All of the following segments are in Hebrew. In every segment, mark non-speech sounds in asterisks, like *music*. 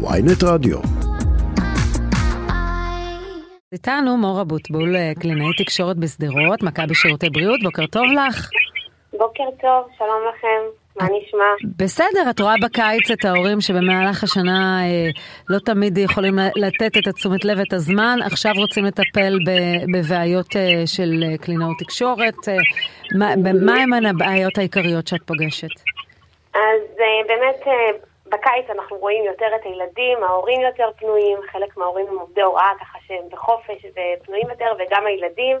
ויינט רדיו. איתנו מור אבוטבול, קלינאי תקשורת בשדרות, מכבי שירותי בריאות, בוקר טוב לך. בוקר טוב, שלום לכם, מה נשמע? בסדר, את רואה בקיץ את ההורים שבמהלך השנה אה, לא תמיד יכולים לתת את התשומת לב ואת הזמן, עכשיו רוצים לטפל בבעיות אה, של אה, קלינאות תקשורת. אה, מה, מה הן הבעיות העיקריות שאת פוגשת? אז אה, באמת אה, בקיץ אנחנו רואים יותר את הילדים, ההורים יותר פנויים, חלק מההורים הם עובדי הוראה ככה שהם בחופש ופנויים יותר, וגם הילדים.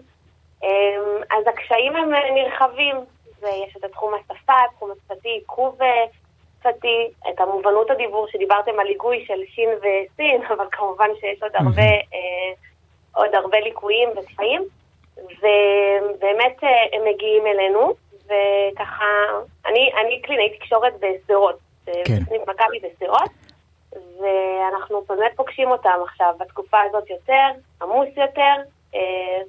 אמ, אז הקשיים הם נרחבים, ויש את התחום השפה, התחום השפתי, עיכוב אה, שפתי, את המובנות הדיבור שדיברתם על היגוי של שין וסין, *laughs* אבל כמובן שיש עוד הרבה, אה, עוד הרבה ליקויים וקשיים, ובאמת אה, הם מגיעים אלינו, וככה, אני, אני קלינאי תקשורת בשדרות. כן. בסניף מכבי בשדרות, ואנחנו באמת פוגשים אותם עכשיו, בתקופה הזאת יותר, עמוס יותר, אה,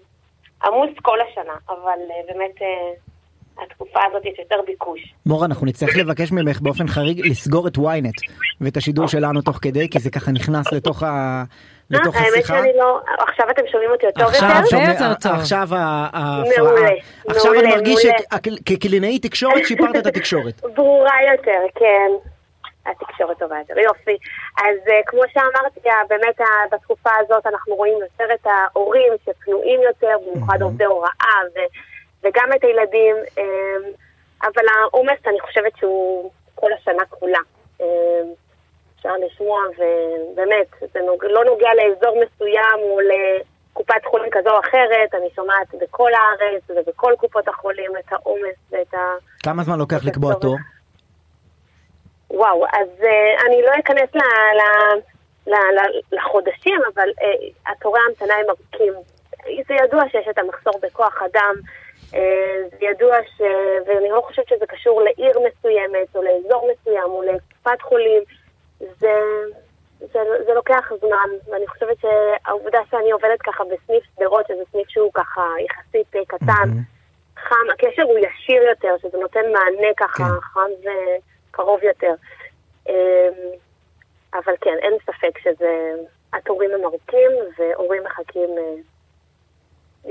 עמוס כל השנה, אבל אה, באמת... אה, התקופה הזאת יש יותר ביקוש. מורה, אנחנו נצטרך לבקש ממך באופן חריג לסגור את ynet ואת השידור שלנו תוך כדי, כי זה ככה נכנס לתוך ה... לתוך השיחה. האמת שאני לא... עכשיו אתם שומעים אותי יותר יותר? יותר עכשיו ההפרעה. עכשיו אני מרגיש שכקלינאי תקשורת שיפרת את התקשורת. *laughs* ברורה יותר, כן. התקשורת טובה יותר. יופי. אז uh, כמו שאמרתי, באמת בתקופה הזאת אנחנו רואים יותר את ההורים שפנויים יותר, במיוחד עובדי הוראה, וגם את הילדים, um, אבל העומס, אני חושבת שהוא כל השנה כולה. Um, אפשר לשמוע, ובאמת, זה נוג... לא נוגע לאזור מסוים או לקופת חולים כזו או אחרת, אני שומעת בכל הארץ ובכל קופות החולים את העומס ואת ה... כמה זמן לוקח לקבוע תור? וואו, אז uh, אני לא אכנס ל, ל, ל, ל, לחודשים, אבל uh, התורי ההמתנה הם ארוכים. זה ידוע שיש את המחסור בכוח אדם, uh, זה ידוע ש... ואני לא חושבת שזה קשור לעיר מסוימת, או לאזור מסוים, או לקופת חולים. זה, זה, זה לוקח זמן, ואני חושבת שהעובדה שאני עובדת ככה בסניף שדרות, שזה סניף שהוא ככה יחסית קטן, mm-hmm. חם, הקשר הוא ישיר יותר, שזה נותן מענה ככה כן. חם ו... קרוב יותר. אמ, אבל כן, אין ספק שזה... התורים הם ארוכים והורים מחכים אה,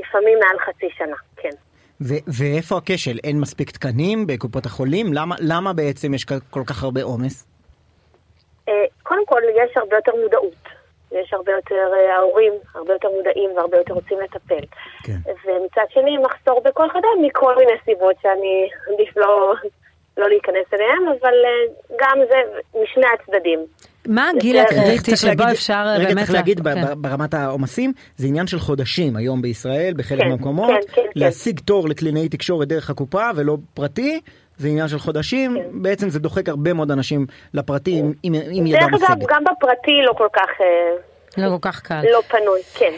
לפעמים מעל חצי שנה, כן. ו- ואיפה הכשל? אין מספיק תקנים בקופות החולים? למה, למה בעצם יש כל כך הרבה עומס? אה, קודם כל, יש הרבה יותר מודעות. יש הרבה יותר, אה, ההורים הרבה יותר מודעים והרבה יותר רוצים לטפל. כן. ומצד שני, מחסור בכוח אדם מכל מיני סיבות שאני עדיף לא לא להיכנס אליהם, אבל אה, גם זה משני הצדדים. מה הגיל הקריטי שבו אפשר אה, באמת... רגע, צריך להגיד כן. ברמת העומסים, זה עניין של חודשים היום בישראל, בחלק כן, מהמקומות. כן, להשיג תור לקלינאי תקשורת דרך הקופה ולא פרטי, זה עניין של חודשים, כן. בעצם זה דוחק הרבה מאוד אנשים לפרטי עם ידה משגת. דרך אגב, גם בפרטי לא כל כך... אה, לא כל כך קל. לא פנוי, כן.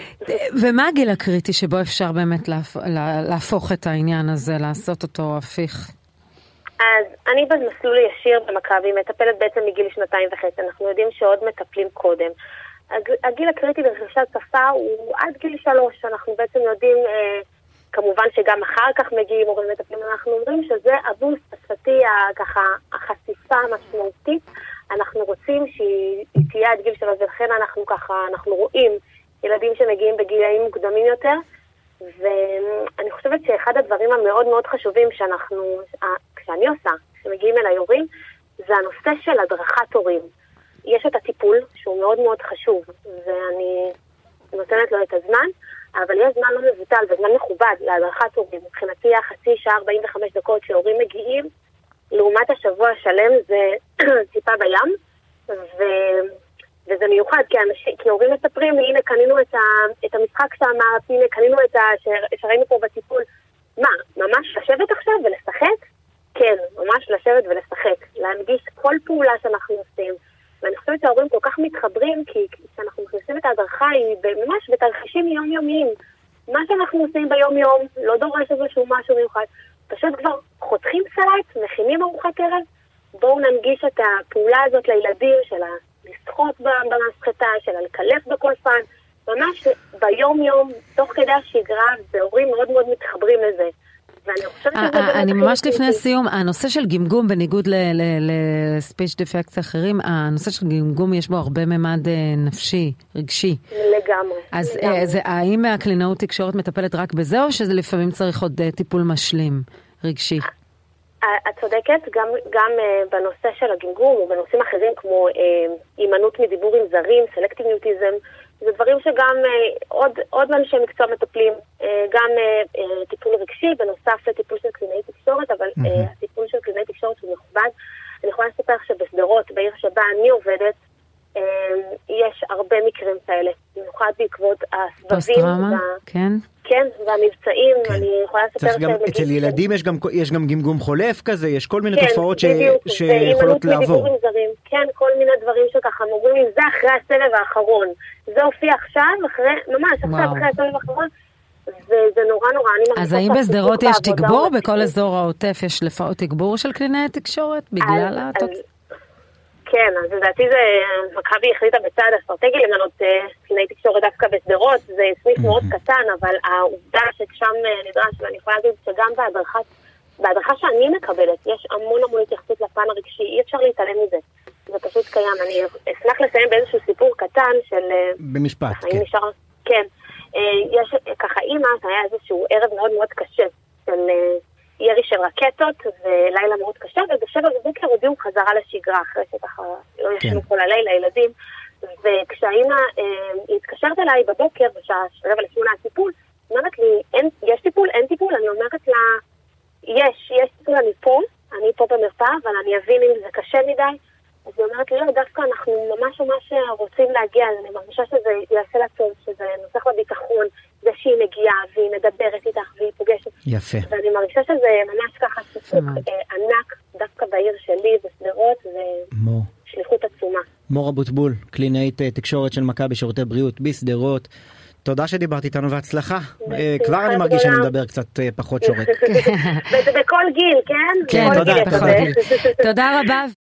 ומה הגיל הקריטי שבו אפשר באמת להפוך את העניין הזה, לעשות אותו הפיך? אז אני במסלול ישיר במכבי מטפלת בעצם מגיל שנתיים וחצי, אנחנו יודעים שעוד מטפלים קודם. הגיל הקריטי לרכישת שפה הוא עד גיל שלוש, אנחנו בעצם יודעים, אה, כמובן שגם אחר כך מגיעים הורים מטפלים, אנחנו אומרים שזה הבוסט השפתי, ככה, החשיפה המשמעותית, אנחנו רוצים שהיא תהיה עד גיל שלוש, ולכן אנחנו ככה, אנחנו רואים ילדים שמגיעים בגילאים מוקדמים יותר. ואני חושבת שאחד הדברים המאוד מאוד חשובים שאנחנו, שאני עושה, שמגיעים אליי הורים, זה הנושא של הדרכת הורים. יש את הטיפול, שהוא מאוד מאוד חשוב, ואני נותנת לו את הזמן, אבל יש זמן לא מבוטל וזמן מכובד להדרכת הורים. מבחינתי החצי שעה 45 דקות שהורים מגיעים, לעומת השבוע השלם זה *clears throat* טיפה בים, ו... וזה מיוחד, כי, אנשים, כי הורים מספרים לי, הנה קנינו את, ה, את המשחק שאמרת, הנה קנינו את ה... שראינו פה בטיפול. מה, ממש לשבת עכשיו ולשחק? כן, ממש לשבת ולשחק. להנגיש כל פעולה שאנחנו עושים. ואני חושבת שההורים כל כך מתחברים, כי כשאנחנו מכניסים את ההדרכה היא ממש בתרחישים יומיומיים. מה שאנחנו עושים ביום-יום לא דורש איזשהו משהו מיוחד. פשוט כבר חותכים סלט, מכינים ארוחת ערב, בואו ננגיש את הפעולה הזאת לילדים של לשחות במסחטה, של לקלף בכל פן, ממש ביום-יום, תוך כדי השגרה, והורים מאוד מאוד מתחברים לזה. אה, באמת אני ממש לפני משמעותי. סיום, הנושא של גמגום, בניגוד לספיץ' דפקטס אחרים, הנושא של גמגום יש בו הרבה ממד אה, נפשי, רגשי. לגמרי. אז. אה, האם הקלינאות תקשורת מטפלת רק בזה, או שזה לפעמים צריך עוד אה, טיפול משלים, רגשי? אה, את צודקת, גם, גם uh, בנושא של הגמגום ובנושאים אחרים כמו uh, הימנעות מדיבור עם זרים, סלקטיביוטיזם, זה דברים שגם uh, עוד, עוד אנשי מקצוע מטפלים, uh, גם uh, טיפול רגשי בנוסף לטיפול של קלינאי תקשורת, אבל uh, הטיפול של קלינאי תקשורת הוא מכובד. אני יכולה לספר לך שבשדרות, בעיר שבה אני עובדת, יש הרבה מקרים כאלה, במיוחד בעקבות הסבבים. פוסט-טראומה? וה- כן? והמבצעים, כן. אני יכולה לספר שהם אצל ילדים יש גם, יש גם גמגום חולף כזה, יש כל מיני כן, תופעות ש, בדיוק, שיכולות לעבור. זרים. כן, כל מיני דברים שככה הם אומרים לי, זה אחרי הסבב האחרון. זה הופיע עכשיו, אחרי, ממש עכשיו וואו. אחרי הסבב האחרון. וזה נורא נורא, אני מרגישה אז האם בשדרות יש תגבור? בכל אזור העוטף יש לפחות תגבור של קלינאי תקשורת? בגלל התוצאה? כן, אז לדעתי זה, מכבי החליטה בצעד אסטרטגי למנות אה, קלינאי תקשורת דווקא בשדרות, זה סניף מאוד קטן, אבל העובדה ששם אה, נדרש, ואני יכולה להגיד שגם בהדרכה, בהדרכה שאני מקבלת, יש המון המון התייחסות לפן הרגשי, אי אפשר להתעלם מזה. זה פשוט קיים. אני אשמח לסיים באיזשהו סיפור קטן של... אה, במשפט, כן. נשאר... כן. יש ככה אימא, היה איזשהו ערב מאוד מאוד קשה של ירי של רקטות ולילה מאוד קשה, ובשבע בבוקר הודיעו חזרה לשגרה, אחרי שככה לא ישנו כן. כל הלילה ילדים. וכשהאימא אה, התקשרת אליי בבוקר, בשעה רבע לשמונה הטיפול, אומרת לי, אין, יש טיפול? אין טיפול? אני אומרת לה, יש, יש טיפול, אני פה, אני פה במרפאה, אבל אני אבין אם זה קשה מדי. אז היא אומרת לי, לא, דווקא אנחנו ממש ממש רוצים להגיע, אני מרגישה שזה יעשה לה טוב, שזה נוסח בביטחון, זה שהיא מגיעה והיא מדברת איתך והיא פוגשת. יפה. ואני מרגישה שזה ממש ככה סיפוק. אה, ענק, דווקא בעיר שלי, בשדרות. ושליחות עצומה. מור אבוטבול, קלינאית אה, תקשורת של מכבי שירותי בריאות בשדרות. תודה שדיברת איתנו והצלחה. אה, כבר אני מרגיש שאני. מדבר קצת פחות שורק. *laughs* וזה בכל גיל, כן? כן, תודה. תודה רבה.